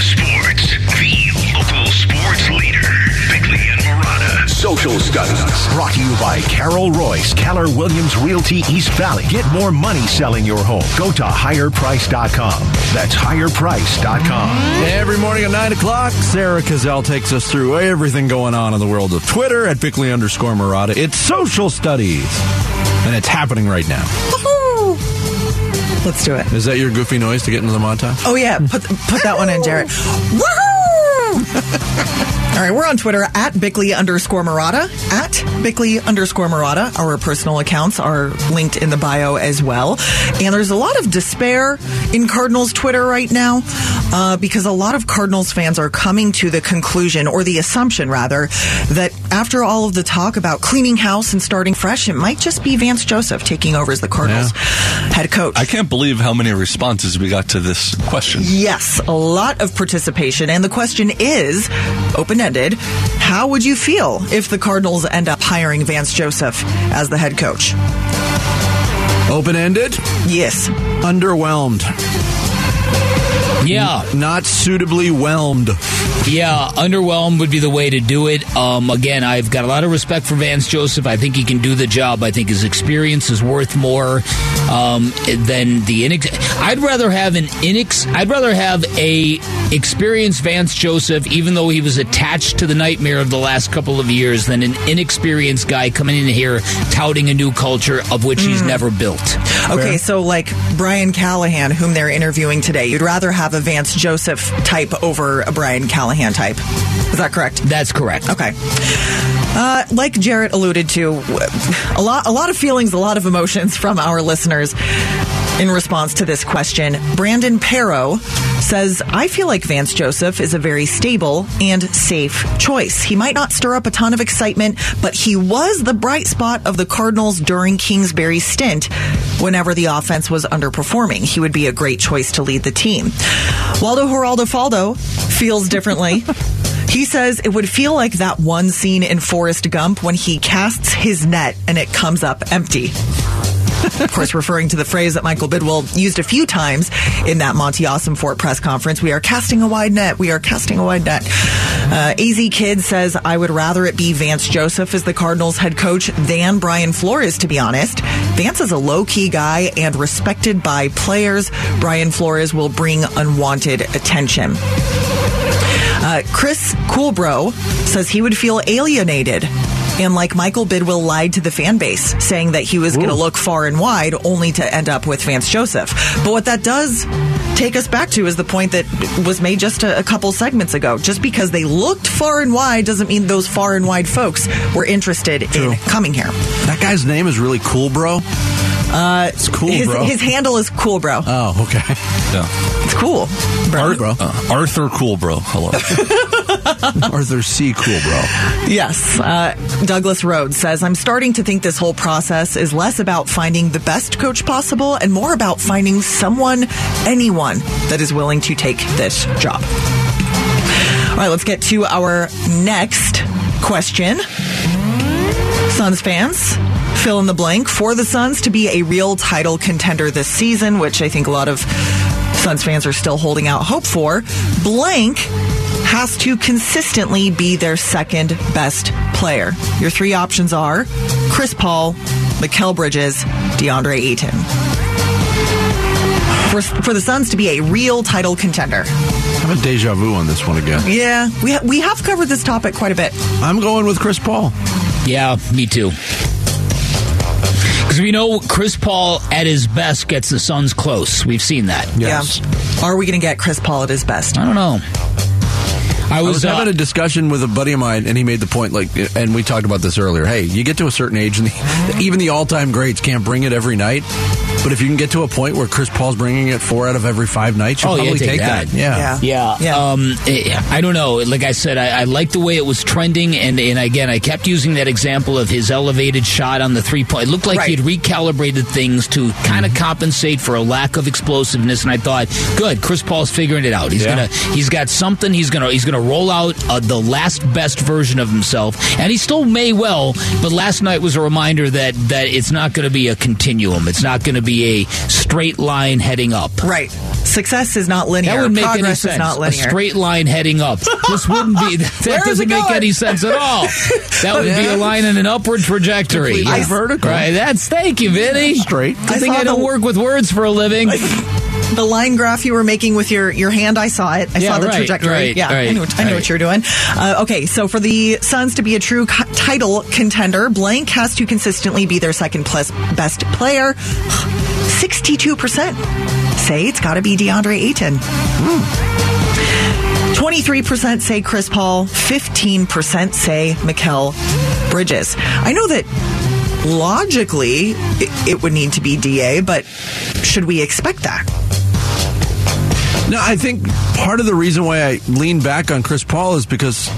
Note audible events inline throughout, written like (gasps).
Sports, the local sports leader. Bickley and Marotta. Social Studies. Brought to you by Carol Royse, Keller Williams Realty East Valley. Get more money selling your home. Go to higherprice.com. That's higherprice.com. Every morning at 9 o'clock, Sarah Cazell takes us through everything going on in the world of Twitter at Bickley underscore Marotta. It's social studies, and it's happening right now. Let's do it. Is that your goofy noise to get into the montage? Oh yeah, put put that one in, Jared. (laughs) All right, we're on Twitter at Bickley underscore Marotta. At Bickley underscore Marotta. Our personal accounts are linked in the bio as well. And there's a lot of despair in Cardinals Twitter right now uh, because a lot of Cardinals fans are coming to the conclusion, or the assumption rather, that after all of the talk about cleaning house and starting fresh, it might just be Vance Joseph taking over as the Cardinals head coach. I can't believe how many responses we got to this question. Yes, a lot of participation. And the question is open ended. How would you feel if the Cardinals end up hiring Vance Joseph as the head coach? Open ended? Yes. Underwhelmed. Yeah. Not suitably whelmed. Yeah, underwhelmed would be the way to do it. Um, again, I've got a lot of respect for Vance Joseph. I think he can do the job. I think his experience is worth more um, than the inex. I'd rather have an inex. I'd rather have a experienced Vance Joseph, even though he was attached to the nightmare of the last couple of years, than an inexperienced guy coming in here touting a new culture of which he's never built. Okay, so like Brian Callahan, whom they're interviewing today, you'd rather have a Vance Joseph type over a Brian Callahan type. Is that correct? That's correct. Okay. Uh, like Jarrett alluded to, a lot, a lot of feelings, a lot of emotions from our listeners in response to this question. Brandon Perro says, I feel like Vance Joseph is a very stable and safe choice. He might not stir up a ton of excitement, but he was the bright spot of the Cardinals during Kingsbury's stint whenever the offense was underperforming. He would be a great choice to lead the team. Waldo Geraldo Faldo feels differently. (laughs) He says it would feel like that one scene in Forrest Gump when he casts his net and it comes up empty. Of course, referring to the phrase that Michael Bidwill used a few times in that Monti Ossenfort press conference. We are casting a wide net. We are casting a wide net. Uh, AZ Kid says, I would rather it be Vance Joseph as the Cardinals head coach than Brian Flores, to be honest. Vance is a low key guy and respected by players. Brian Flores will bring unwanted attention. Uh, Chris Coolbro says he would feel alienated. And like Michael Bidwill lied to the fan base, saying that he was going to look far and wide, only to end up with Vance Joseph. But what that does take us back to is the point that was made just a, a couple segments ago. Just because they looked far and wide doesn't mean those far and wide folks were interested in coming here. That guy's name is really cool, bro. Uh, It's cool, his, bro. his handle is cool, bro. oh, okay. Yeah. It's cool, bro. Ar- uh, Arthur Coolbro. Hello. (laughs) (laughs) Arthur C. Cool, bro. Yes. Uh, Douglas Rhodes says, I'm starting to think this whole process is less about finding the best coach possible and more about finding someone, anyone, that is willing to take this job. All right, let's get to our next question. Suns fans, fill in the blank for the Suns to be a real title contender this season, which I think a lot of Suns fans are still holding out hope for. Blank has to consistently be their second best player. Your three options are Chris Paul, Mikal Bridges, DeAndre Ayton. For, for the Suns to be a real title contender. I have a deja vu on this one again. Yeah, we, ha- we have covered this topic quite a bit. I'm going with Chris Paul. Yeah, me too. Because we know Chris Paul at his best gets the Suns close. We've seen that. Yes. Yeah. Are we going to get Chris Paul at his best? I don't know. I I was, was uh, having a discussion with a buddy of mine, and he made the point, like, and we talked about this earlier. Hey, you get to a certain age, and the, (laughs) even the all-time greats can't bring it every night. But if you can get to a point where Chris Paul's bringing it four out of every five nights, you Oh, yeah, probably take take that. that. Yeah. Yeah, Yeah. Um, eh, I don't know. Like I said, I, I like the way it was trending, and and again, I kept using that example of his elevated shot on the three point. It looked like Right. he'd recalibrated things to kind of compensate for a lack of explosiveness, and I thought, good, Chris Paul's figuring it out. He's Yeah. gonna, he's got something. He's gonna, he's gonna roll out uh, the last best version of himself, and he still may well. But last night was a reminder that that it's not going to be a continuum. It's not going to be a straight line heading up. Right. Success is not linear. That would make any sense. is not A straight line heading up. This wouldn't be. (laughs) That doesn't make going? any sense at all. (laughs) That would be a line in an upward trajectory. Completely Yeah. vertical. Right. That's thank you, Vinny. Straight. Good I think I don't the- work with words for a living. (laughs) the line graph you were making with your, your hand, I saw it. I Yeah, saw the right, trajectory. right, yeah, I right, know, I know right. what you're doing. Uh, okay, so for the Suns to be a true co- title contender, Blank has to consistently be their second plus best player. 62% say it's got to be DeAndre Ayton. Hmm. 23% say Chris Paul, 15% say Mikal Bridges. I know that logically it, it would need to be DA, but should we expect that? No, I think part of the reason why I lean back on Chris Paul is because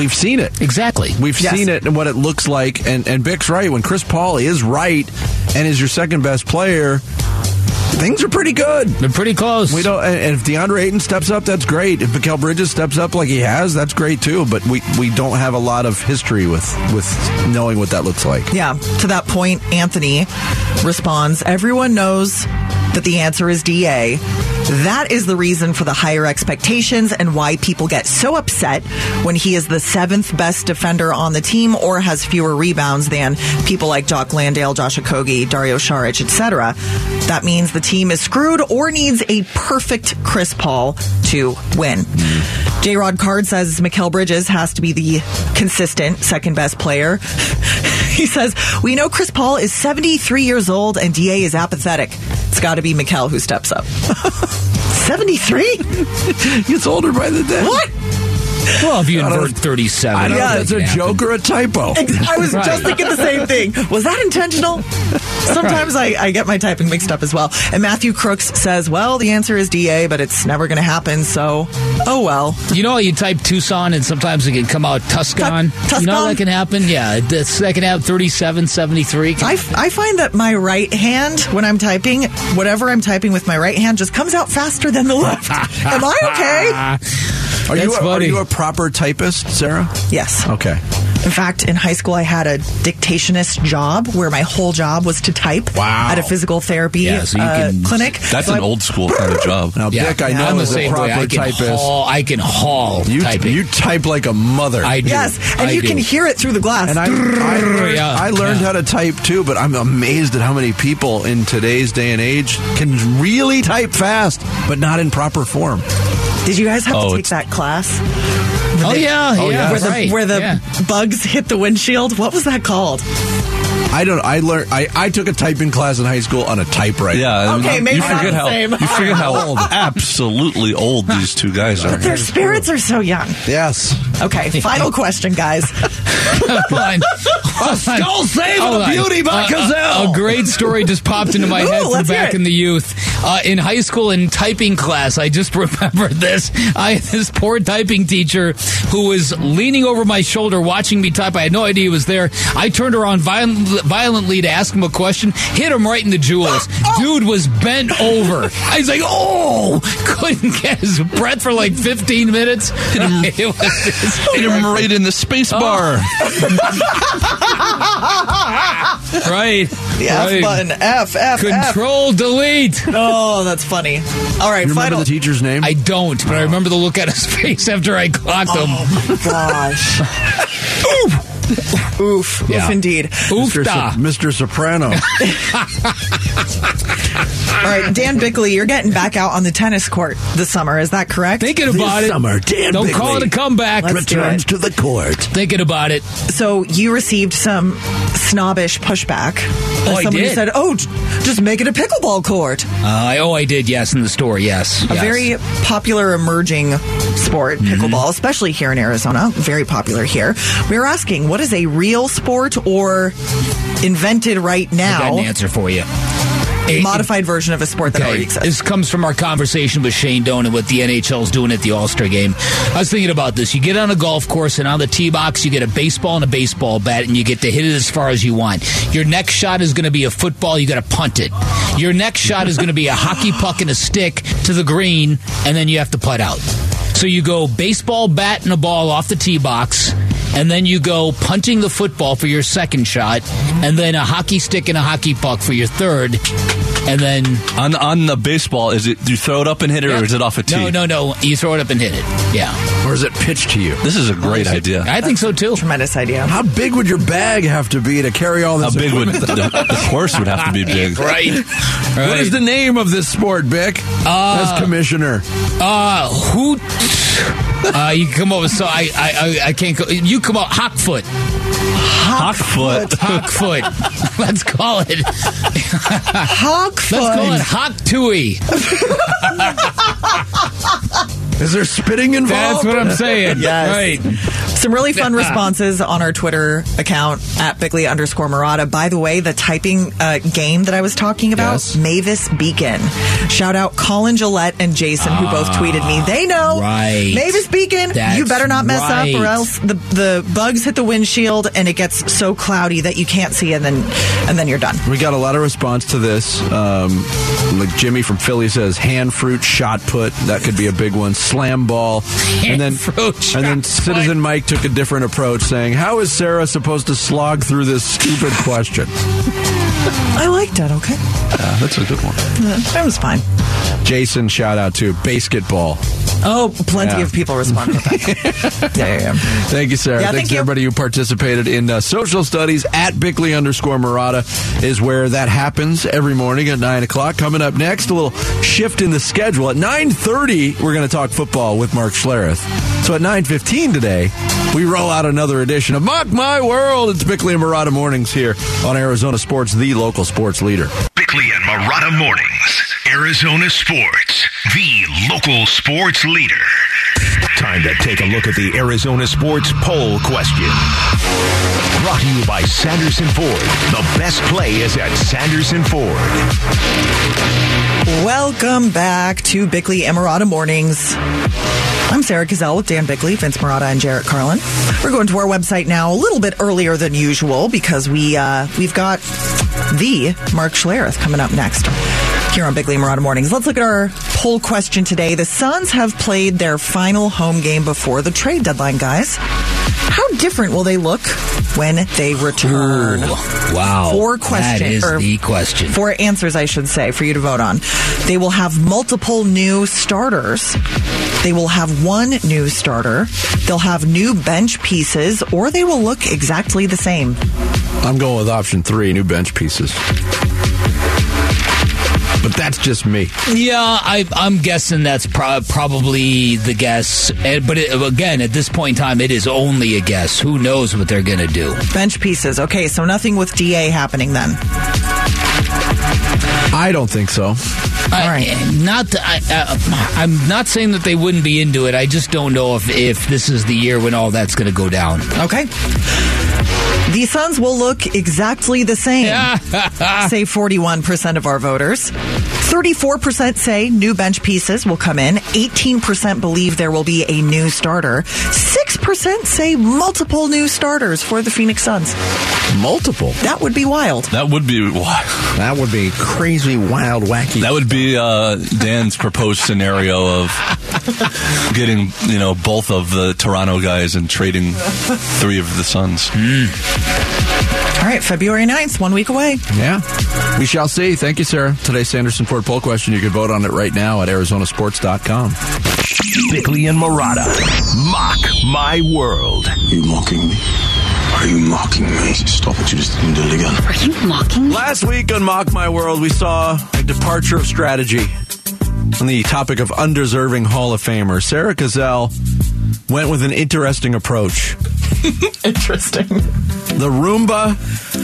we've seen it. exactly. We've Yes. seen it and what it looks like. And, and Bick's right. When Chris Paul is right and is your second best player, things are pretty good. They're pretty close. We don't, and and if DeAndre Ayton steps up, that's great. If Mikal Bridges steps up like he has, that's great too. But we, we don't have a lot of history with with knowing what that looks like. Yeah, to that point, Anthony responds Everyone knows that the answer is DA. That is the reason for the higher expectations and why people get so upset when he is the seventh best defender on the team or has fewer rebounds than people like Jock Landale, Josh Okogie, Dario Saric, etc. That means the team is screwed or needs a perfect Chris Paul to win. J. Rod Card says Mikal Bridges has to be the consistent second best player. (laughs) he says, We know Chris Paul is 73 years old and DA is apathetic. It's got to be Mikal who steps up. (laughs) 73? (laughs) Gets older by the day. What? Well, if you don't- invert 37. I don't Yeah, if that's a happen. joke or a typo. I was Right. just thinking the same thing. Was that intentional? Sometimes I, I get my typing mixed up as well. And Matthew Crooks says, Well, the answer is DA, but it's never going to happen, so oh well. You know how you type Tucson and sometimes it can come out Tuscon? Tu- You know how that can happen? Yeah, that's, that can have 37, 73. I, f- I find that my right hand, when I'm typing, whatever I'm typing with my right hand, just comes out faster than the left. (laughs) Am I okay? Are you, That's a, are you a proper typist, Sarah? Yes. Okay. In fact, in high school, I had a dictationist job where my whole job was to type Wow. at a physical therapy Yeah, so you uh, can- clinic. That's So an I- old school kind of job. Now, Yeah, Bick, I know I'm the is a same way. proper I can typist. haul. I can haul You, typing. you type like a mother. I do. Yes, and I you do. can hear it through the glass. and I, I, learned, Yeah, I learned yeah. how to type too, but I'm amazed at how many people in today's day and age can really type fast, but not in proper form. Did you guys have Oh, to take that class? Oh yeah, Oh, yeah, yeah. Where the right, where the yeah. bugs hit the windshield? What was that called? I don't. I learned. I, I took a typing class in high school on a typewriter. Yeah, I mean, Okay, maybe you not forget the how same. you forget how old, (laughs) absolutely old these two guys are. But Their spirits are so young. Yes. Okay, (laughs) final question, guys. Hold on. Hold skull saving Hold a on. beauty by Uh, gazelle. A, a great story just popped into my Ooh, head from let's back in the youth. Uh, in high school, in typing class, I just (laughs) remembered this. I had this poor typing teacher who was leaning over my shoulder watching me type. I had no idea he was there. I turned around violent, violently to ask him a question, hit him right in the jewels. Oh. Dude was bent over. I was like, oh, couldn't get his breath for like 15 minutes. (laughs) It was just- Hit him right in the space oh. bar. (laughs) right. The F right. button. F, F, F. Control delete. Oh, that's funny. All right, You remember final. the teacher's name? I don't, but I remember the look at his (laughs) face after I clocked oh him. Oh, my gosh. Oof. (laughs) Oof. Yeah. Oof, indeed. Mr. Oofda. Mr. Soprano. (laughs) All right, Dan Bickley, you're getting back out on the tennis court this summer. Is that correct? Thinking about it. summer, Dan Don't call it a comeback. Let's returns to the court. Thinking about it. So you received some snobbish pushback. Oh, I Somebody did? said, "Oh, just make it a pickleball court." Uh, oh, I did. Yes, in the store. Yes. A yes. very popular emerging sport, Mm-hmm. pickleball, especially here in Arizona. Very popular here. We were asking, what is a real sport or invented right I got now? an answer for you. A- Modified version of a sport that already Okay, exists. this comes from our conversation with Shane Doan and what the NHL's doing at the All Star game. I was thinking about this. You get on a golf course, and on the tee box, you get a baseball and a baseball bat, and you get to hit it as far as you want. Your next shot is going to be a football, you got to punt it. Your next shot is going to be a hockey puck and a stick to the green, and then you have to putt out. So you go baseball bat and a ball off the tee box. And then you go punting the football for your second shot, and then a hockey stick and a hockey puck for your third, and then On on the baseball, is it do you throw it up and hit it, or is it off a tee? no, no, no, you throw it up and hit it. Yeah, Or is it pitched to you? This is a great idea. I think so too. Tremendous idea. How big would your bag have to be to carry all this How big would equipment? the, the course would have to be big? (laughs) Right. What is the name of this sport, Bick? As commissioner. Uh, who? Uh, you come over. So I, I, I, I can't go. You come out. Hawkfoot. Hawkfoot. Hawkfoot. (laughs) Let's call it. Hawkfoot. Let's call it Hawk Tui. (laughs) Is there spitting involved? That's what I'm saying. (laughs) Yes. Right. Some really fun (laughs) responses on our Twitter account at Bickley underscore Marotta. By the way, the typing uh, game that I was talking about, Yes. Mavis Beacon. Shout out Colin Gillette and Jason, who both tweeted me. They know. Ah, right. Mavis Beacon, That's you better not mess right. up or else the, the bugs hit the windshield and it gets so cloudy that you can't see and then and then you're done. We got a lot of response to this. Um, like Jimmy from Philly says, hand fruit shot put. That could be a big one. Slam ball. and then, and then Citizen. Mike took a different approach, saying, "How is Sarah supposed to slog through this stupid question?" I liked it, okay? Yeah, that's a good one. That was fine. Jason, shout out to basketball. Oh, plenty Yeah. of people responded with that. (laughs) yeah, yeah, yeah. Thank you, Sarah. Yeah, Thanks thank to you. everybody who participated in uh, social studies at Bickley underscore Marotta is where that happens every morning at nine o'clock. Coming up next, a little shift in the schedule. At nine thirty, we're going to talk football with Mark Schlereth. So at nine fifteen today, we roll out another edition of Mock My World. It's Bickley and Marotta mornings here on Arizona Sports, the local sports leader. Bickley and Marotta Mornings. Arizona Sports, the local sports leader. Time to take a look at the Arizona Sports Poll question. Brought to you by Sanderson Ford. The best play is at Sanderson Ford. Welcome back to Bickley and Marotta Mornings. I'm Sarah Gazelle with Dan Bickley, Vince Marotta, and Jarrett Carlin. We're going to our website now a little bit earlier than usual because we uh, we've got the Mark Schlereth coming up next here on Bickley and Marotta Mornings. Let's look at our poll question today. The Suns have played their final home game before the trade deadline, guys. How different will they look when they return? Ooh, wow. Four That questions. is or the question. Four answers, I should say, for you to vote on. They will have multiple new starters. They will have one new starter. They'll have new bench pieces, or they will look exactly the same. I'm going with option three, new bench pieces. But that's just me. Yeah, I, I'm guessing that's pro- probably the guess. And, but it, again, at this point in time, it is only a guess. Who knows what they're going to do? Bench pieces. Okay, so nothing with DA happening then. I don't think so. I, not, I, uh, I'm not saying that they wouldn't be into it. I just don't know if, if this is the year when all that's going to go down. Okay. The Suns will look exactly the same, say 41% of our voters. 34% say new bench pieces will come in. 18% believe there will be a new starter. 6% say multiple new starters for the Phoenix Suns. Multiple. That would be wild. That would be wild. That would be crazy, wild, wacky. that would be uh, Dan's proposed scenario of (laughs) getting you know both of the Toronto guys and trading three of the Suns. All right, February 9th, one week away. Yeah. We shall see. Thank you, Sarah. Today's Sanderson Ford poll question. You can vote on it right now at arizonasports.com. Bickley and Marotta. Mock My World. Are you mocking me? Are you mocking me? Stop it, you just didn't do it again. Are you mocking me? Last week on Mock My World, we saw a departure of strategy on the topic of undeserving Hall of Famer. Sarah Gazelle went with an interesting approach. (laughs) Interesting. The Roomba,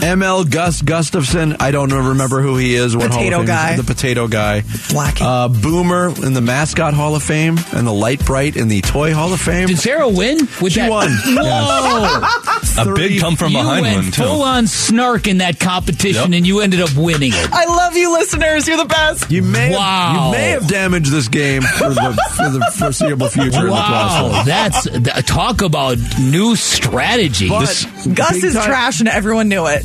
ML Gus Gustafson. I don't remember who he is. What Potato Hall of Fame- guy. The potato guy. Blackie. Uh, Boomer in the Mascot Hall of Fame and the Light Bright in the Toy Hall of Fame. Did Sarah win? With She that? won. (laughs) Whoa! (laughs) A big come from you behind went one too. full on snark in that competition, Yep. and you ended up winning it. I love you, listeners. You're the best. You may Wow. have, you may have damaged this game for the, for the foreseeable future in Wow, that's th- talk about new strategy. But Gus is time- trash and everyone knew it.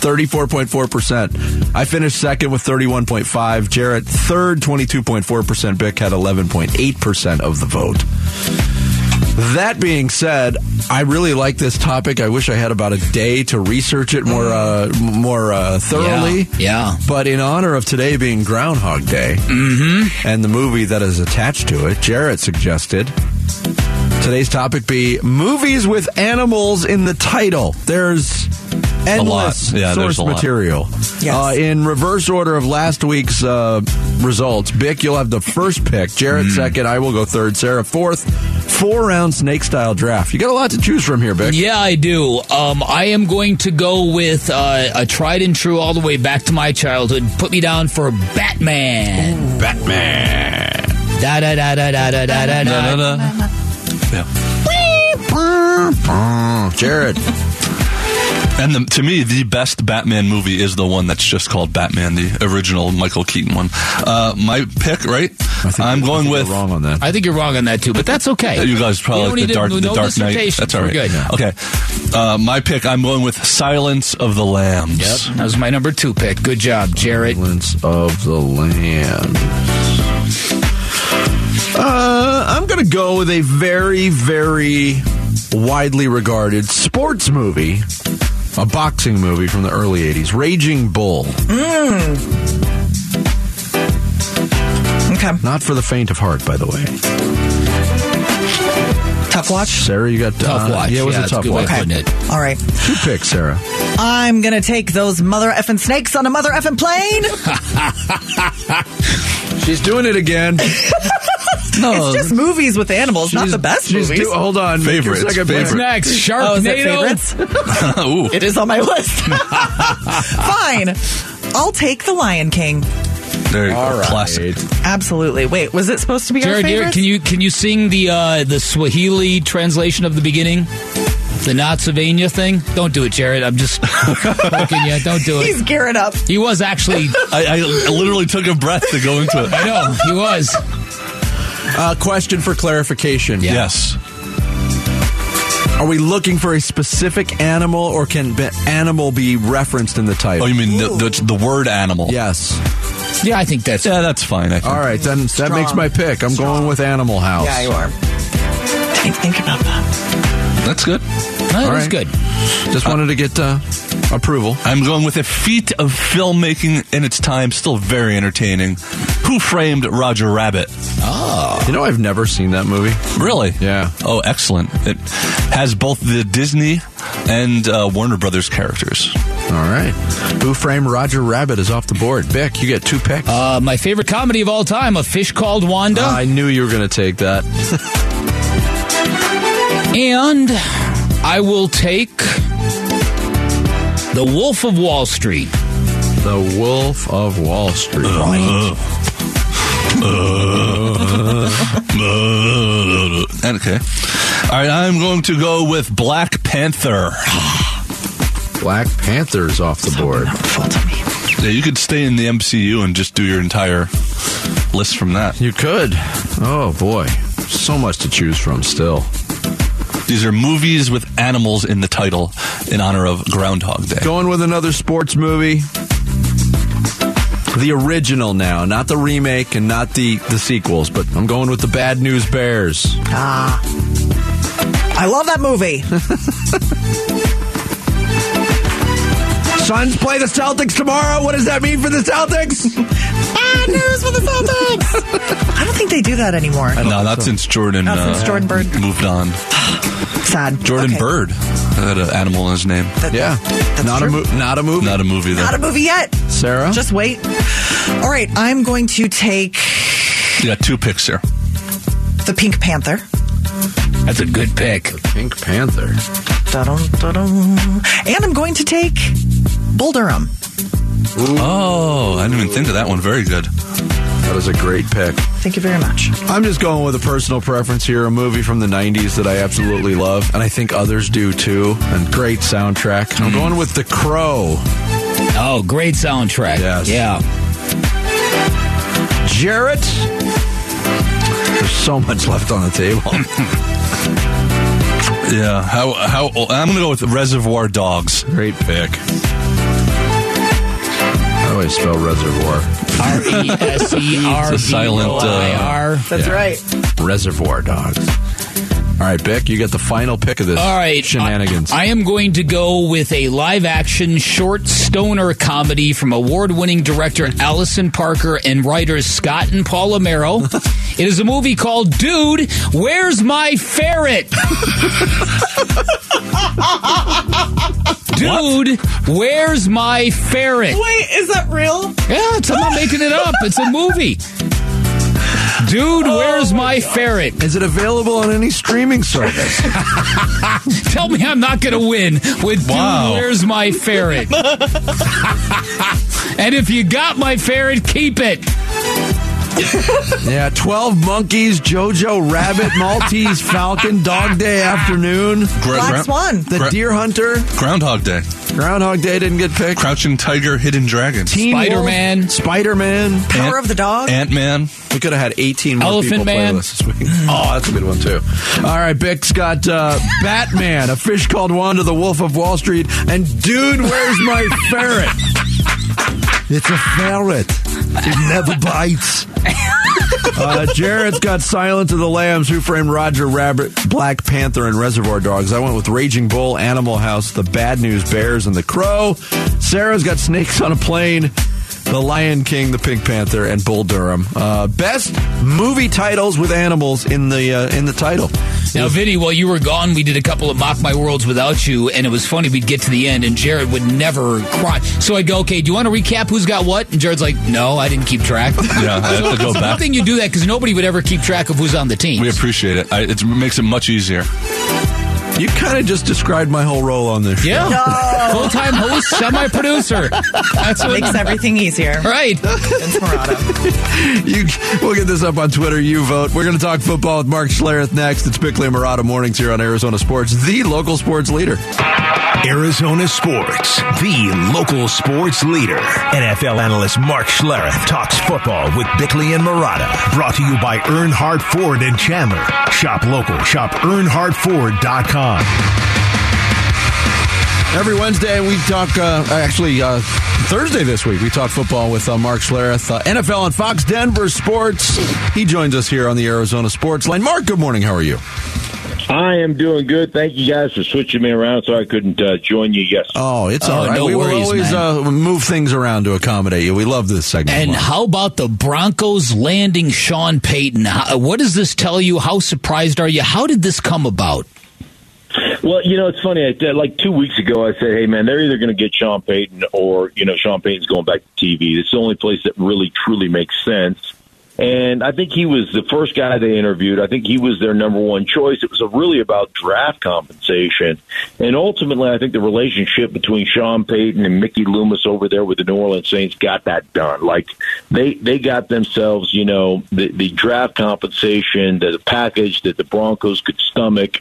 34.4%. I finished second with 31.5. Jarrett third, 22.4%. Bick had 11.8% of the vote. That being said, I really like this topic. I wish I had about a day to research it more uh, more uh, thoroughly. Yeah, yeah. But in honor of today being Groundhog Day and the movie that is attached to it, Jarrett suggested today's topic be movies with animals in the title. There's endless Yeah, there's source a lot. material. Yes. Uh, in reverse order of last week's uh, results, Bick, you'll have the first pick. Jarrett Hmm. second. I will go third. Sarah fourth. Four round snake style draft. You got a lot to choose from here, Bick. Yeah, I do. Um, I am going to go with uh, a tried and true all the way back to my childhood. Put me down for Batman. Batman. Da da da da da da da da. Da, da, da. da. Yeah. Jared. And the, to me, the best Batman movie is the one that's just called Batman, the original Michael Keaton one. Uh, my pick, right? I think I'm going with. wrong on that. I think you're wrong on that too, but that's okay. You guys probably We like the Dark, to, the Dark Knight. That's all right. We're good. Okay. Uh, my pick, I'm going with Silence of the Lambs. Yep, that was my number two pick. Good job, Jared. Silence of the Lambs. Uh, I'm going to go with a very, very widely regarded sports movie, a boxing movie from the early 80s, Raging Bull. Okay. Not for the faint of heart, by the way. Tough watch. Sarah, you got Tough uh, watch. Yeah, it was Yeah, a tough watch. of putting it. All right. Two picks, Sarah. I'm going to take those mother effing snakes on a mother effing plane. (laughs) She's doing it again. (laughs) it's just movies with animals, not the best she's movies. do- hold on. make your Favorites, second pick. favorites. Next, Oh, is it Sharknado. favorites? (laughs) (laughs) It is on my list. (laughs) Fine. I'll take the Lion King. There you All go. right. Classic. Absolutely. Wait, was it supposed to be our Jared, Jared, favorites? can you can you sing the uh, the Swahili translation of the beginning? The Natsavania thing? Don't do it, Jared. I'm just poking you. Don't do it. He's gearing up. He was actually. I, I literally took a breath to go into it. I know he was. Uh, question for clarification. Yes. Are we looking for a specific animal, or can be- animal be referenced in the title? Oh, you mean the, the, the word animal? yes. Yeah, I think that's. Yeah, that's fine. I think. All right, then that makes my pick. I'm going with Animal House. Yeah, you are. Didn't think about that. That's good. That All was right. good. Just wanted to get uh, approval. I'm going with a feat of filmmaking in its time, still very entertaining. Who framed Roger Rabbit? Oh. You know, I've never seen that movie. Really? Yeah. Oh, excellent. It has both the Disney and uh, Warner Brothers characters. All right. Who Framed Roger Rabbit is off the board. Bick, you get two picks. Uh, my favorite comedy of all time, A Fish Called Wanda. I knew you were going to take that. (laughs) and I will take The Wolf of Wall Street. The Wolf of Wall Street. Oh, (laughs) okay. All right, I'm going to go with Black Panther. (gasps) Black Panther's off the board. Fault of me. Yeah, you could stay in the MCU and just do your entire list from that. You could. Oh, boy. So much to choose from still. These are movies with animals in the title in honor of Groundhog Day. Going with another sports movie. The original now, not the remake and not the, the sequels, but I'm going with the Bad News Bears. Ah. I love that movie. (laughs) Suns play the Celtics tomorrow. What does that mean for the Celtics? (laughs) Bad news for the Celtics. I don't think they do that anymore. No, not since Jordan. Not since uh, Jordan Bird. moved on. (sighs) Sad. Jordan Okay. Bird had an animal in his name. That- Yeah, That's not a true. mo- not a movie. Not a movie though. Not a movie yet. Sarah, Just wait. All right, I'm going to take you got two picks here. the Pink Panther. That's a good pick. The Pink Panther. Da-dum, da-dum. And I'm going to take Bull Durham. Oh, I didn't even think of that one. Very good. That was a great pick. Thank you very much. I'm just going with a personal preference here. A movie from the 90s that I absolutely love, and I think others do too. And great soundtrack. I'm mm. going with The Crow. Oh, great soundtrack. Yes. Yeah. Jarrett. There's so much left on the table. (laughs) Yeah. How? How? I'm going to go with Reservoir Dogs. great pick. How do I spell reservoir? R E S E R It's a V silent, O I R. That's Yeah. right. Reservoir Dogs. All right, Bick, you get the final pick of this. All right, shenanigans. I, I am going to go with a live action short stoner comedy from award winning director Allison Parker and writers Scott and Paul Amero. (laughs) it is a movie called Dude, Where's My Ferret? (laughs) Dude, where's my ferret? Wait, is that real? Yeah, it's, I'm not making it up. It's a movie. Dude, oh where's my ferret? Is it available on any streaming service? (laughs) (laughs) Tell me I'm not going to win with Wow. Dude, where's my ferret? (laughs) and if you got my ferret, keep it. (laughs) yeah, 12 Monkeys, Jojo Rabbit, Maltese (laughs) Falcon, Dog Day Afternoon, Gra- Black Swan. The Gra- Deer Hunter, Groundhog Day, Groundhog Day didn't get picked. Crouching Tiger, Hidden Dragon, Teen Spider-Man. Spider-Man. Power of the Dog. Ant Man. We could have had 18 more Elephant people Man. playlist this week. (laughs) Oh, that's a good one, too. All right, Bick's got uh, Batman, A Fish Called Wanda, The Wolf of Wall Street, and Dude, Where's My Ferret? It's a ferret. It never bites. (laughs) Uh, Jared's got Silence of the Lambs, Who Framed Roger Rabbit, Black Panther, and Reservoir Dogs. I went with Raging Bull, Animal House, The Bad News Bears, and The Crow. Sarah's got Snakes on a Plane, The Lion King, The Pink Panther, and Bull Durham. Uh, best movie titles with animals in the uh, in the title. Now, Vinny, while you were gone, we did a couple of Mock My Worlds without you, and it was funny. We'd get to the end, and Jared would never cry. So I'd go, okay, do you want to recap who's got what? And Jared's like, no, I didn't keep track. (laughs) Yeah, I have to go It's a back. thing you do that because nobody would ever keep track of who's on the team. We appreciate it. I, it makes it much easier. You kind of just described my whole role on this. show. Yeah. Full time host, semi producer. That's what Makes everything easier. Right. Vince Marotta. (laughs) You, we'll get this up on Twitter. You vote. We're going to talk football with Mark Schlereth next. It's Bickley and Marotta mornings here on Arizona Sports, the local sports leader. Arizona Sports, the local sports leader. NFL analyst Mark Schlereth talks football with Bickley and Marotta. Brought to you by Earnhardt Ford and Chandler. Shop local. Shop earnhardtford.com. Every Wednesday, we talk, uh, actually, uh, Thursday this week, we talk football with uh, Mark Schlereth, uh, NFL on Fox Denver Sports. He joins us here on the Arizona Sports Line. Mark, good morning. How are you? I am doing good. Thank you guys for switching me around so I couldn't uh, join you yesterday. Oh, it's Oh, all right. no we worries, will always uh, move things around to accommodate you. We love this segment. And Mark. how about the Broncos landing Sean Payton? How, what does this tell you? How surprised are you? How did this come about? Well, you know, it's funny. Uh, like two weeks ago, I said, "Hey, man, they're either going to get Sean Payton, or you know, Sean Payton's going back to TV. It's the only place that really truly makes sense." And I think he was the first guy they interviewed. I think he was their number one choice. It was really about draft compensation, and ultimately, I think the relationship between Sean Payton and Mickey Loomis over there with the New Orleans Saints got that done. Like they they got themselves, you know, the the draft compensation, the package that the Broncos could stomach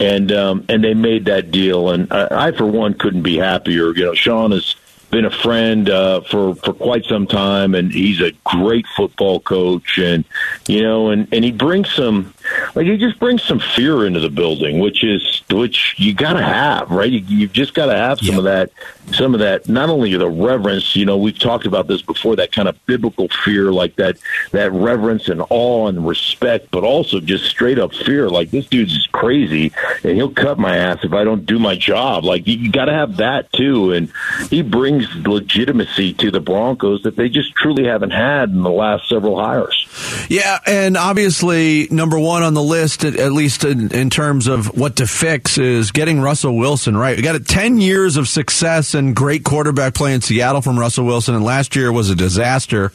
and um, and they made that deal. And I, I, for one, couldn't be happier. You know, Sean has been a friend uh, for for quite some time, and he's a great football coach. And you know, and and he brings some, like he just brings some fear into the building, which is which you got to have, right? You, you've just got to have some of that. Some of that, not only the reverence, you know, we've talked about this before, that kind of biblical fear, like that, that reverence and awe and respect, but also just straight up fear. Like this dude's crazy, and he'll cut my ass if I don't do my job. Like you, you got to have that too, and he brings legitimacy to the Broncos that they just truly haven't had in the last several hires. Yeah, and obviously, number one on the list, at, at least in, in terms of what to fix, is getting Russell Wilson right. We got a 10 years of success and great quarterback play in Seattle from Russell Wilson, and last year was a disaster.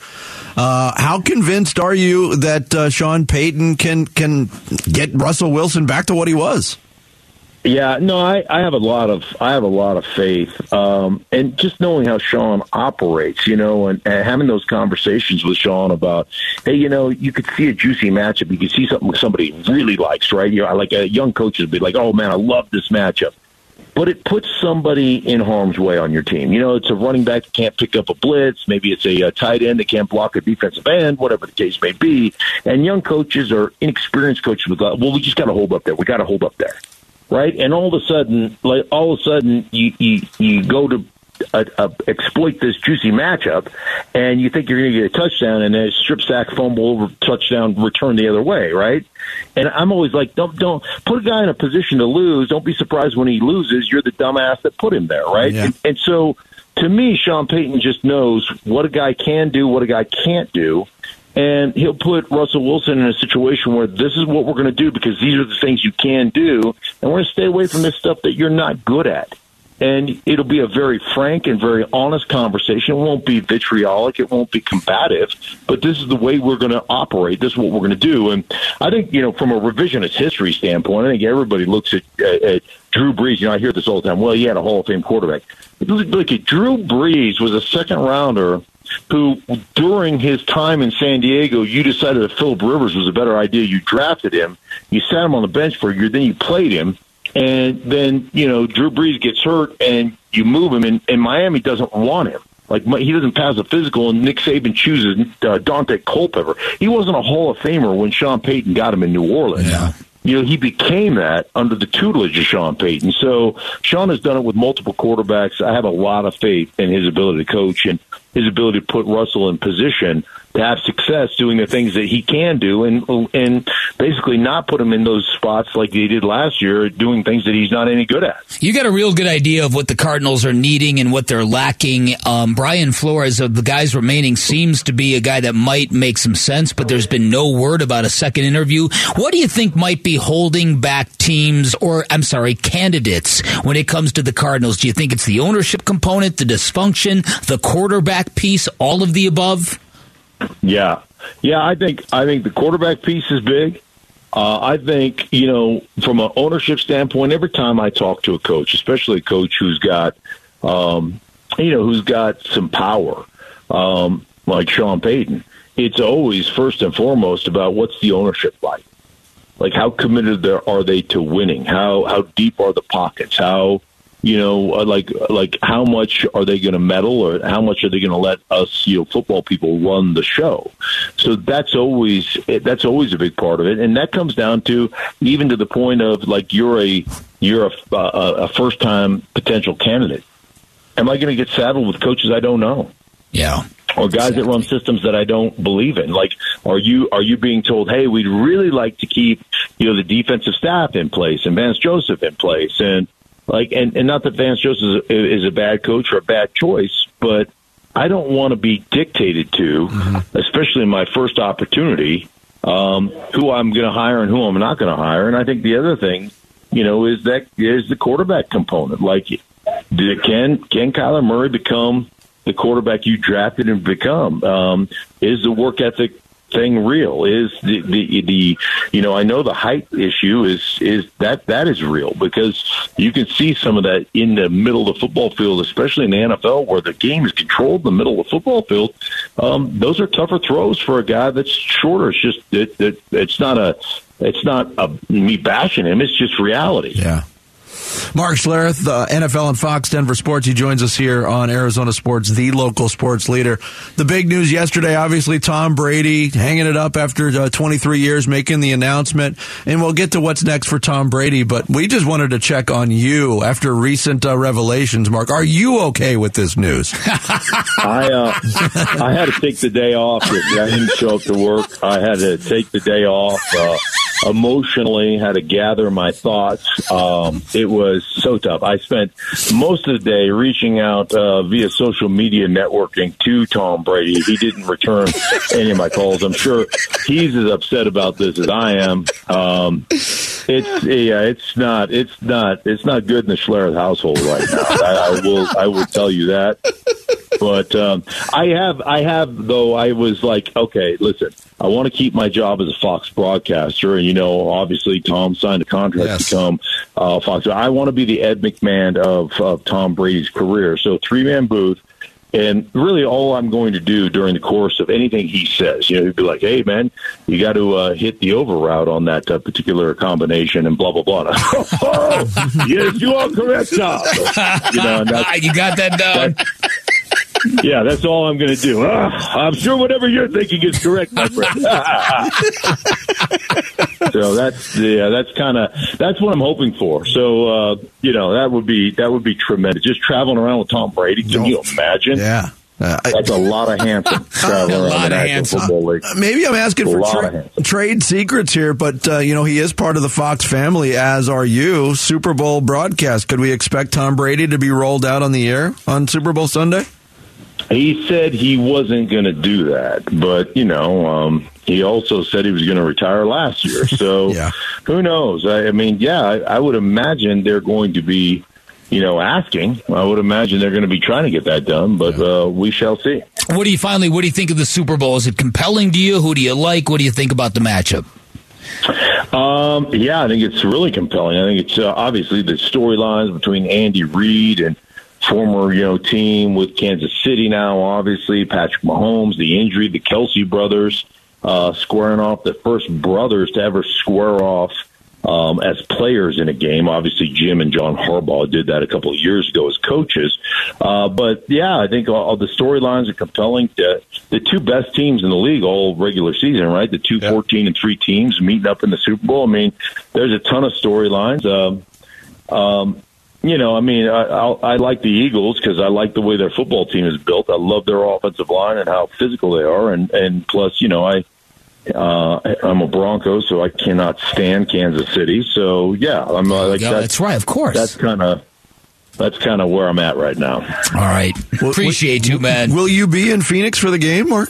Uh, how convinced are you that uh, Sean Payton can can get Russell Wilson back to what he was? Yeah, no, I, I have a lot of I have a lot of faith, um, and just knowing how Sean operates, you know, and, and having those conversations with Sean about, hey, you know, you could see a juicy matchup, you could see something somebody really likes, right? You know, like a young coach would be like, oh man, I love this matchup, but it puts somebody in harm's way on your team. You know, it's a running back that can't pick up a blitz, maybe it's a, a tight end that can't block a defensive end, whatever the case may be, and young coaches or inexperienced coaches go, well, we just got to hold up there, we got to hold up there right? And all of a sudden, like all of a sudden, you you, you go to uh, uh, exploit this juicy matchup, and you think you're going to get a touchdown, and then a strip sack, fumble, over, touchdown, return the other way, right? And I'm always like, don't don't put a guy in a position to lose. Don't be surprised when he loses. You're the dumbass that put him there, right? Yeah. And, and so, to me, Sean Payton just knows what a guy can do, what a guy can't do. And he'll put Russell Wilson in a situation where this is what we're going to do because these are the things you can do, and we're going to stay away from this stuff that you're not good at and it'll be a very frank and very honest conversation. It won't be vitriolic. It won't be combative. But this is the way we're going to operate. This is what we're going to do. And I think you know, from a revisionist history standpoint, I think everybody looks at, at, at Drew Brees. You know, I hear this all the time. Well, he had a Hall of Fame quarterback. Look, at Drew Brees was a second rounder who, during his time in San Diego, you decided that Philip Rivers was a better idea. You drafted him. You sat him on the bench for a year. Then you played him and then you know Drew Brees gets hurt, and you move him, and, and Miami doesn't want him. Like he doesn't pass a physical, and Nick Saban chooses uh, Daunte Culpepper. He wasn't a Hall of Famer when Sean Payton got him in New Orleans. Yeah. You know, he became that under the tutelage of Sean Payton. So Sean has done it with multiple quarterbacks. I have a lot of faith in his ability to coach and his ability to put Russell in position to have success doing the things that he can do and and basically not put him in those spots like he did last year doing things that he's not any good at. You got a real good idea of what the Cardinals are needing and what they're lacking. Um, Brian Flores, of the guys remaining, seems to be a guy that might make some sense, but there's been no word about a second interview. What do you think might be holding back teams, or I'm sorry, candidates when it comes to the Cardinals? Do you think it's the ownership component, the dysfunction, the quarterback piece, all of the above? Yeah, yeah. I think I think the quarterback piece is big. Uh, I think you know from an ownership standpoint. Every time I talk to a coach, especially a coach who's got, um, you know, who's got some power, um, like Sean Payton, it's always first and foremost about what's the ownership like. Like how committed are they to winning? How how deep are the pockets? How you know, uh, like like how much are they going to meddle, or how much are they going to let us, you know, football people run the show? So that's always that's always a big part of it, and that comes down to even to the point of like you're a you're a, a, a first time potential candidate. Am I going to get saddled with coaches I don't know? Yeah. or guys that run systems that I don't believe in. Like, are you are you being told, hey, we'd really like to keep you know the defensive staff in place and Vance Joseph in place, and like, and, and not that Vance Joseph is, is a bad coach or a bad choice, but I don't want to be dictated to, especially in my first opportunity, um, who I'm going to hire and who I'm not going to hire. And I think the other thing, you know, is that is the quarterback component. Like, did, can can Kyler Murray become the quarterback you drafted and become? Um, is the work ethic thing real? Is the, the the you know I know the height issue is is that that is real because you can see some of that in the middle of the football field, especially in the NFL where the game is controlled in the middle of the football field. Um, those are tougher throws for a guy that's shorter. It's just it, it, it's not a it's not a, me bashing him. It's just reality. Yeah. Mark Schlereth, uh, NFL and Fox Denver Sports. He joins us here on Arizona Sports, the local sports leader. The big news yesterday, obviously, Tom Brady hanging it up after uh, 23 years, making the announcement. And we'll get to what's next for Tom Brady, but we just wanted to check on you after recent uh, revelations, Mark. Are you okay with this news? (laughs) I uh, I had to take the day off. I didn't show up to work. I had to take the day off. Emotionally, had to gather my thoughts. Um, it was so tough. I spent most of the day reaching out uh, via social media networking to Tom Brady. He didn't return any of my calls. I'm sure he's as upset about this as I am. Um, it's yeah, it's not, it's not, it's not good in the Schlereth household right now. I, I will, I will tell you that. But um, I have, I have though. I was like, okay, listen, I want to keep my job as a Fox broadcaster, and you know, obviously, Tom signed a contract Yes. to come uh, Fox. I want to be the Ed McMahon of, of Tom Brady's career. So three man booth. And really, all I'm going to do during the course of anything he says, you know, he'd be like, "Hey, man, you got to uh, hit the over route on that uh, particular combination," and blah blah blah. (laughs) oh, yes, you are correct, Tom. You know, (laughs) you got that down. yeah, that's all I'm going to do. Ah, I'm sure whatever you're thinking is correct, my friend. (laughs) So that's yeah, that's kind of that's what I'm hoping for. So uh, you know that would be that would be tremendous. Just traveling around with Tom Brady. Can you imagine? Yeah. Uh, That's a lot of handsome (laughs) traveling around the National. Football League. Maybe I'm asking for tra- trade secrets here, but uh, you know he is part of the Fox family, as are you. Super Bowl broadcast. Could we expect Tom Brady to be rolled out on the air on Super Bowl Sunday? He said he wasn't going to do that, but you know, um, he also said he was going to retire last year. (laughs) So Yeah. who knows? I, I mean, yeah, I, I would imagine they're going to be, you know, asking. I would imagine they're going to be trying to get that done, but uh, we shall see. What do you finally? What do you think of the Super Bowl? Is it compelling to you? Who do you like? What do you think about the matchup? Um, yeah, I think it's really compelling. I think it's uh, obviously the storylines between Andy Reid and former, you know, team with Kansas City now. Obviously, Patrick Mahomes, the injury, the Kelce brothers uh, squaring off, the first brothers to ever square off um, as players in a game. Obviously, Jim and John Harbaugh did that a couple of years ago as coaches. Uh, but yeah, I think all, all the storylines are compelling. The, the two best teams in the league all regular season, right? The two 14 and three teams meeting up in the Super Bowl. I mean, there's a ton of storylines. Um, um, you know, I mean, I, I, I like the Eagles because I like the way their football team is built. I love their offensive line and how physical they are, and and plus, you know, I uh, I'm a Bronco, so I cannot stand Kansas City. So yeah, I'm uh, like Yeah, that's, that's right, of course. That's kind of that's kind of where I'm at right now. All right, appreciate you, man. Will you be in Phoenix for the game, Mark?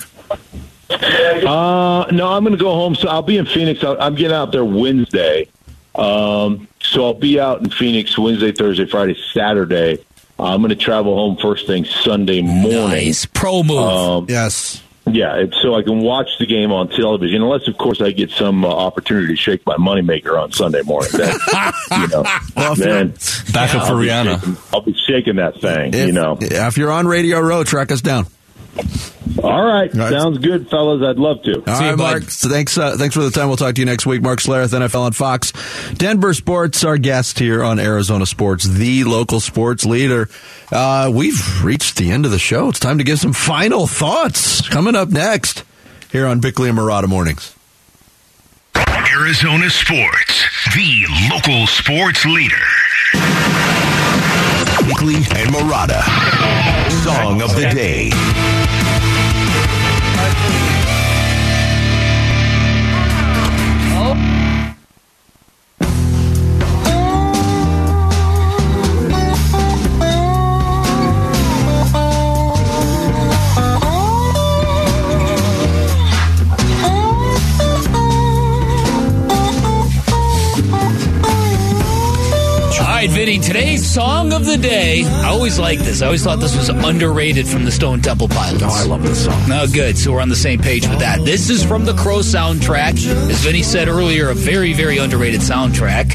Uh, no, I'm going to go home. So I'll be in Phoenix. I'll, I'm getting out there Wednesday. Um, so I'll be out in Phoenix Wednesday, Thursday, Friday, Saturday. I'm going to travel home first thing Sunday morning. Nice pro move. Um, Yes. yeah, it's so I can watch the game on television, unless, of course, I get some uh, opportunity to shake my moneymaker on Sunday morning. Then, (laughs) you know, then Backup for I'll be Rihanna. shaking- I'll be shaking that thing. If, you know. if you're on Radio Row, track us down. All right, right. sounds good, fellas. I'd love to. All See right, bud. Mark. So thanks, uh, thanks for the time. We'll talk to you next week. Mark Schlereth, NFL on Fox. Denver Sports, our guest here on Arizona Sports, the local sports leader. Uh, we've reached the end of the show. It's time to give some final thoughts. Coming up next here on Bickley and Marotta Mornings. Arizona Sports, the local sports leader. Bickley and Marotta. Song of the day. All the day. I always like this. I always thought this was underrated from the Stone Temple Pilots. Oh, I love this song. Oh, good. So we're on the same page with that. This is from the Crow soundtrack. As Vinny said earlier, a very, very underrated soundtrack.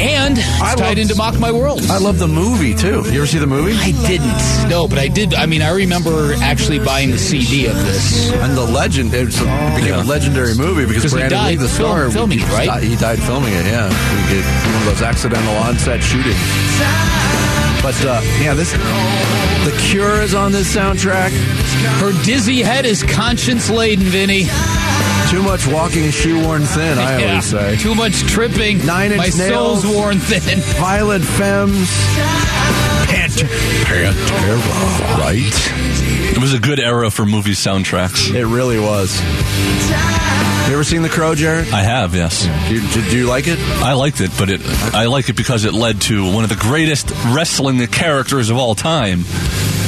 And it's I tied love- into Mock My World. I love the movie too. You ever see the movie? I didn't. No, but I did. I mean, I remember actually buying the CD of this. And the legend, it, was, it became a legendary movie because Brandon died Lee, the film- star, filming it, right? Died, he died filming it. Yeah, he did one of those accidental on-set shootings. But uh, yeah, this The Cure is on this soundtrack. Her dizzy head is conscience laden, Vinny. Too much walking shoe-worn thin. I Yeah. always say. Too much tripping. Nine Inch My Nails. soul's worn thin. Violent Femmes. Pant- Pantera, right? It was a good era for movie soundtracks. It really was. You ever seen The Crow, Jared? I have, yes. Do you, do you like it? I liked it, but it I like it because it led to one of the greatest wrestling characters of all time,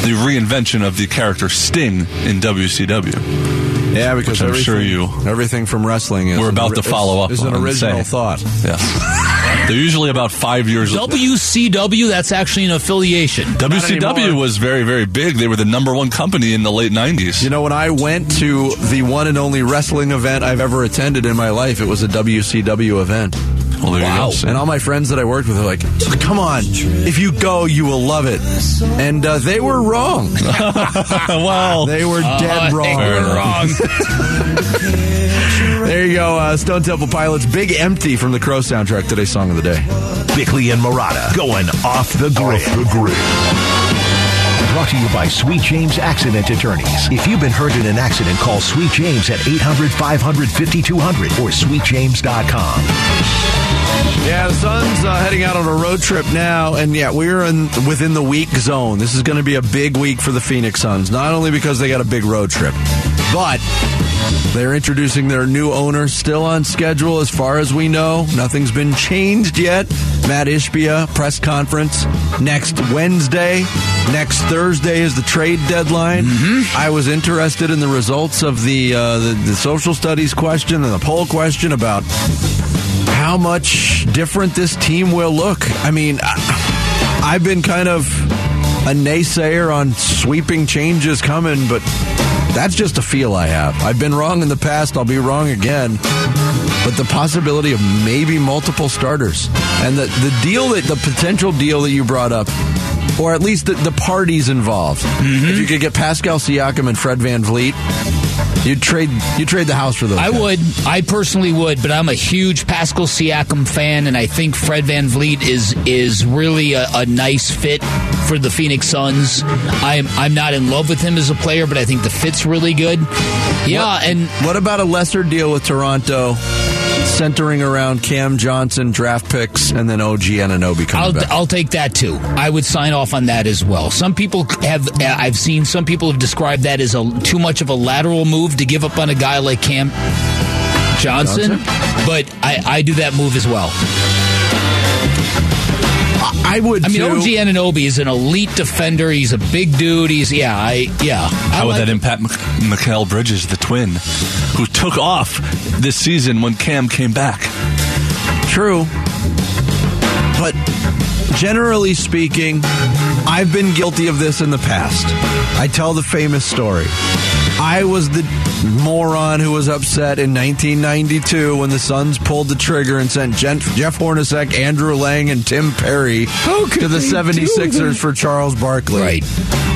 the reinvention of the character Sting in WCW. Yeah, because I'm sure you everything from wrestling is We're about ori- to follow up is, is an on and original say. thought. Yes. They're usually about five years old. WCW, that's actually an affiliation. WCW was very, very big. They were the number one company in the late 90s. You know, when I went to the one and only wrestling event I've ever attended in my life, it was a WCW event. Well, there Wow. you go. And all my friends that I worked with are like, come on, if you go, you will love it. And uh, they were wrong. (laughs) (laughs) well, They were dead Uh, wrong. They were wrong. (laughs) There you go, uh, Stone Temple Pilots, Big Empty from the Crow soundtrack, today's song of the day. Bickley and Marotta going off the grid. Off the grid. Brought to you by Sweet James Accident Attorneys. If you've been hurt in an accident, call Sweet James at 800 500 5200 or sweetjames.com. Yeah, the Suns uh, heading out on a road trip now, and yeah, we're in within the week zone. This is going to be a big week for the Phoenix Suns, not only because they got a big road trip, but they're introducing their new owner still on schedule as far as we know. Nothing's been changed yet. Mat Ishbia press conference next Wednesday. Next Thursday is the trade deadline. I was interested in the results of the, uh, the the social studies question and the poll question about how much different this team will look. I mean, I've been kind of a naysayer on sweeping changes coming, but that's just a feel I have. I've been wrong in the past, I'll be wrong again. But the possibility of maybe multiple starters and the, the deal that the potential deal that you brought up, or at least the, the parties involved. Mm-hmm. If you could get Pascal Siakam and Fred VanVleet, you'd trade you trade the house for those. I guys. would. I personally would, but I'm a huge Pascal Siakam fan, and I think Fred VanVleet is is really a, a nice fit for the Phoenix Suns. I'm I'm not in love with him as a player, but I think the fit's really good. Yeah, What- and what about a lesser deal with Toronto, centering around Cam Johnson draft picks and then OG Anunoby coming I'll, back? I'll take that too. I would sign off on that as well. Some people have, uh, I've seen some people have described that as a too much of a lateral move to give up on a guy like Cam Johnson, Johnson? but I, I do that move as well. I would. I mean, too. OG Anunoby is an elite defender. He's a big dude. He's yeah, I yeah. I How would like that it. impact Mik- Mikal Bridges, the twin, who took off this season when Cam came back? True. But generally speaking, I've been guilty of this in the past. I tell the famous story. I was the moron who was upset in 1992 when the Suns pulled the trigger and sent Jeff Hornacek, Andrew Lang, and Tim Perry to the 76ers for Charles Barkley. Right.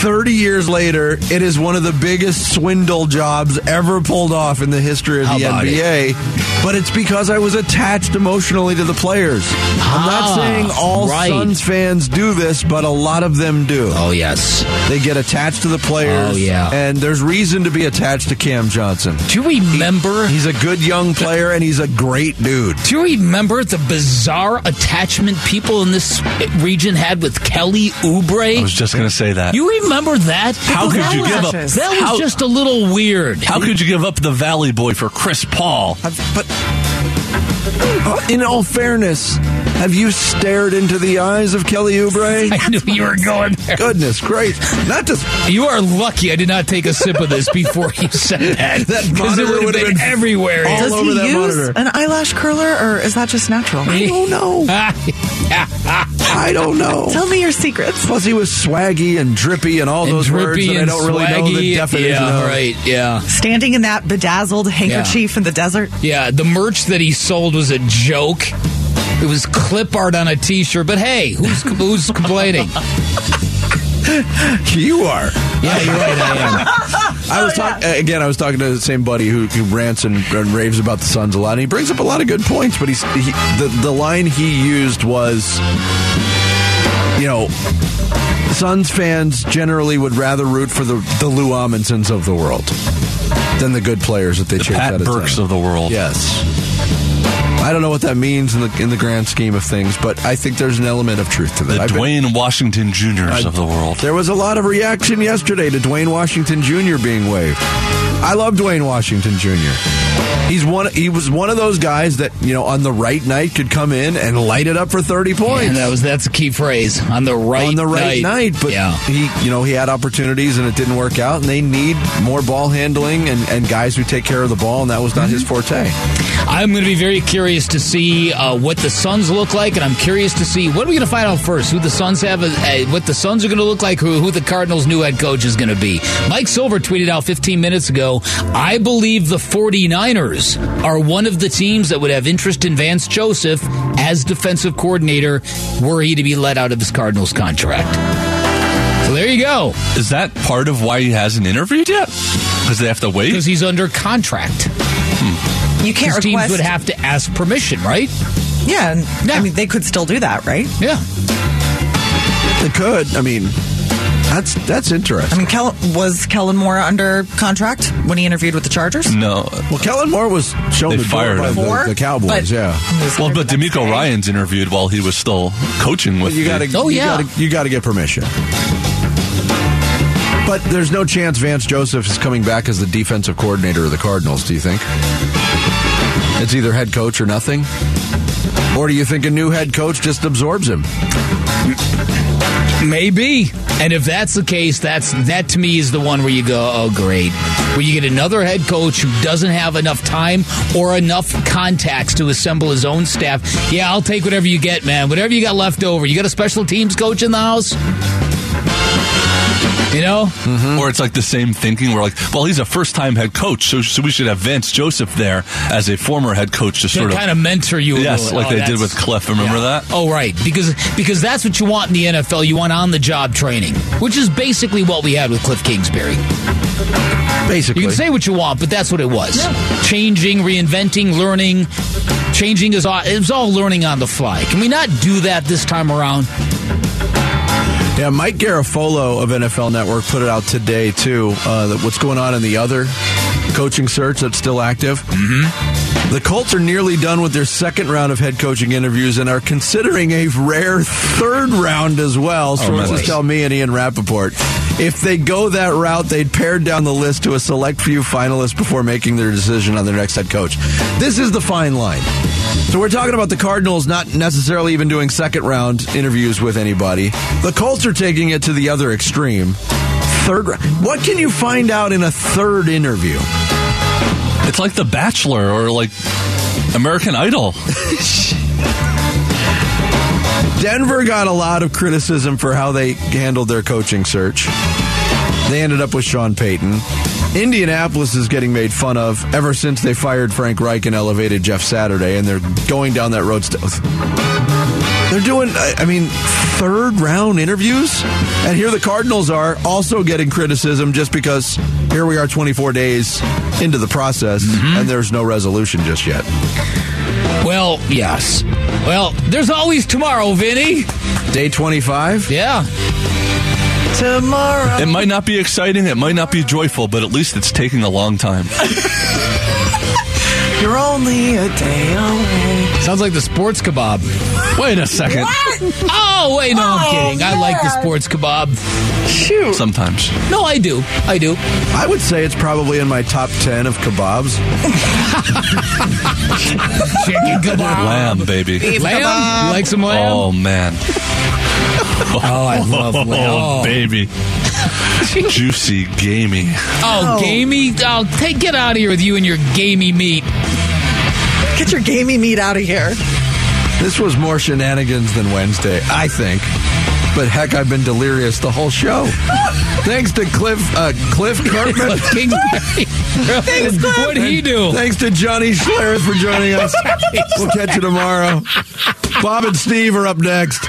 30 years later, it is one of the biggest swindle jobs ever pulled off in the history of How the about NBA. But it's because I was attached emotionally to the players. I'm not Ah, saying all right. Suns fans do this, but a lot of them do. Oh yes. They get attached to the players. Oh, yeah. And there's reason to be attached to Cam Johnson. Do you remember? He's a good young player and he's a great dude. Do you remember the bizarre attachment people in this region had with Kelly Oubre? I was just going to say that. you remember that? How could you give up? That was How- just a little weird. How could you give up the Valley Boy for Chris Paul? But uh, in all fairness, have you stared into the eyes of Kelly Oubre? (laughs) I knew you were going there. Goodness gracious. Not just You are lucky I did not take a sip of this before you said (laughs) that. That Because it monitor would have would've been, been everywhere. all Does over he that use monitor. an eyelash curler, or is that just natural? I don't know. (laughs) I don't know. Tell me your secrets. Plus, he was swaggy and drippy and all and those words drippy that I don't really know the definition yeah, of. right. Yeah. Standing in that bedazzled handkerchief in the desert. Yeah, the merch that he sold was a joke. It was clip art on a T-shirt, but hey, who's (laughs) who's complaining? You are. Yeah, you're right. I am. (laughs) I was oh, talking uh, again. I was talking to the same buddy who, who rants and, and raves about the Suns a lot, and he brings up a lot of good points. But he's he, the the line he used was, you know, Suns fans generally would rather root for the the Lou Amundsons of the world than the good players that they The chase Pat out of Burks town. of the world. Yes. I don't know what that means in the in the grand scheme of things, but I think there's an element of truth to that. The I've been- Duane Washington Juniors of the world. there was a lot of reaction yesterday to Duane Washington Jr. being waived. I love Duane Washington Jr. He's one. He was one of those guys that you know on the right night could come in and light it up for thirty points. And that was that's a key phrase on the right on the right night, but yeah. he, you know, he had opportunities and it didn't work out. And they need more ball handling and, and guys who take care of the ball, and that was not his forte. I'm going to be very curious to see uh, what the Suns look like, and I'm curious to see what are we going to find out first. Who the Suns have, uh, what the Suns are going to look like, who, who the Cardinals' new head coach is going to be. Mike Silver tweeted out 15 minutes ago. I believe the 49ers are one of the teams that would have interest in Vance Joseph as defensive coordinator were he to be let out of his Cardinals contract. So there you go, Is that part of why he hasn't interviewed yet? Because they have to wait? because he's under contract. Hmm. You can't His teams request. would have to ask permission, right? yeah, Yeah. I mean they could still do that, right? Yeah. They could. I mean, That's that's interesting. I mean, Kellen, was Kellen Moore under contract when he interviewed with the Chargers? No. Well, Kellen Moore was shown They the door fired by him. the, the Cowboys. But- yeah. Well, but DeMeco Ryans interviewed while he was still coaching with But you the- got to. Oh, yeah. You got to get permission. But there's no chance Vance Joseph is coming back as the defensive coordinator of the Cardinals. Do you think? It's either head coach or nothing. Or do you think a new head coach just absorbs him? Maybe. And if that's the case, that's that to me is the one where you go, oh great. Where you get another head coach who doesn't have enough time or enough contacts to assemble his own staff. Yeah, I'll take whatever you get, man. Whatever you got left over. You got a special teams coach in the house? You know? Mm-hmm. Or it's like the same thinking. We're like, well, he's a first time head coach, so, so we should have Vance Joseph there as a former head coach to To sort of. kind of mentor you. a Yes, like Oh, they did with Cliff. Remember that? Oh, right. Because because that's what you want in the NFL. You want on the job training, which is basically what we had with Cliff Kingsbury. Basically. You can say what you want, but that's what it was. Changing, reinventing, learning. Changing is all, it was all learning on the fly. Can we not do that this time around? Yeah, Mike Garafolo of NFL Network put it out today too. Uh, that what's going on in the other coaching search that's still active? Mm-hmm. The Colts are nearly done with their second round of head coaching interviews and are considering a rare third round as well. Sources nice. tell me and Ian Rapoport. If they go that route, they'd pare down the list to a select few finalists before making their decision on their next head coach. This is the fine line. So we're talking about the Cardinals not necessarily even doing second round interviews with anybody. The Colts are taking it to the other extreme. Third. What can you find out in a third interview? It's like The Bachelor or like American Idol. (laughs) Denver got a lot of criticism for how they handled their coaching search. They ended up with Sean Payton. Indianapolis is getting made fun of ever since they fired Frank Reich and elevated Jeff Saturday, and they're going down that road still. They're doing, I I mean, third round interviews? And here the Cardinals are also getting criticism just because here we are 24 days into the process mm-hmm. and there's no resolution just yet. Well, yes. Well, there's always tomorrow, Vinny. Day 25? Yeah. Tomorrow. It might not be exciting, it might not be joyful, but at least it's taking a long time. (laughs) You're only a day away. Sounds like the sports kebab. Wait a second. Oh, wait, no, I'm Oh, kidding. I like the man. sports kebab. Shoot. Sometimes. No, I do. I do. I would say it's probably in my top 10 of kebabs. (laughs) Chicken kebab. Lamb, baby. Lamb? You like some oh, lamb? Oh, man. Oh, I love lamb. (laughs) Oh, baby. (laughs) Juicy, gamey. Oh, gamey. Oh, take get out of here with you and your gamey meat. Get your gamey meat out of here. This was more shenanigans than Wednesday, I think. But heck, I've been delirious the whole show. (laughs) Thanks to Cliff uh, Cliff Kirkman. Kingsbury. What did he do? Thanks to Johnny Schlereth for joining us. We'll catch you tomorrow. Bob and Steve are up next.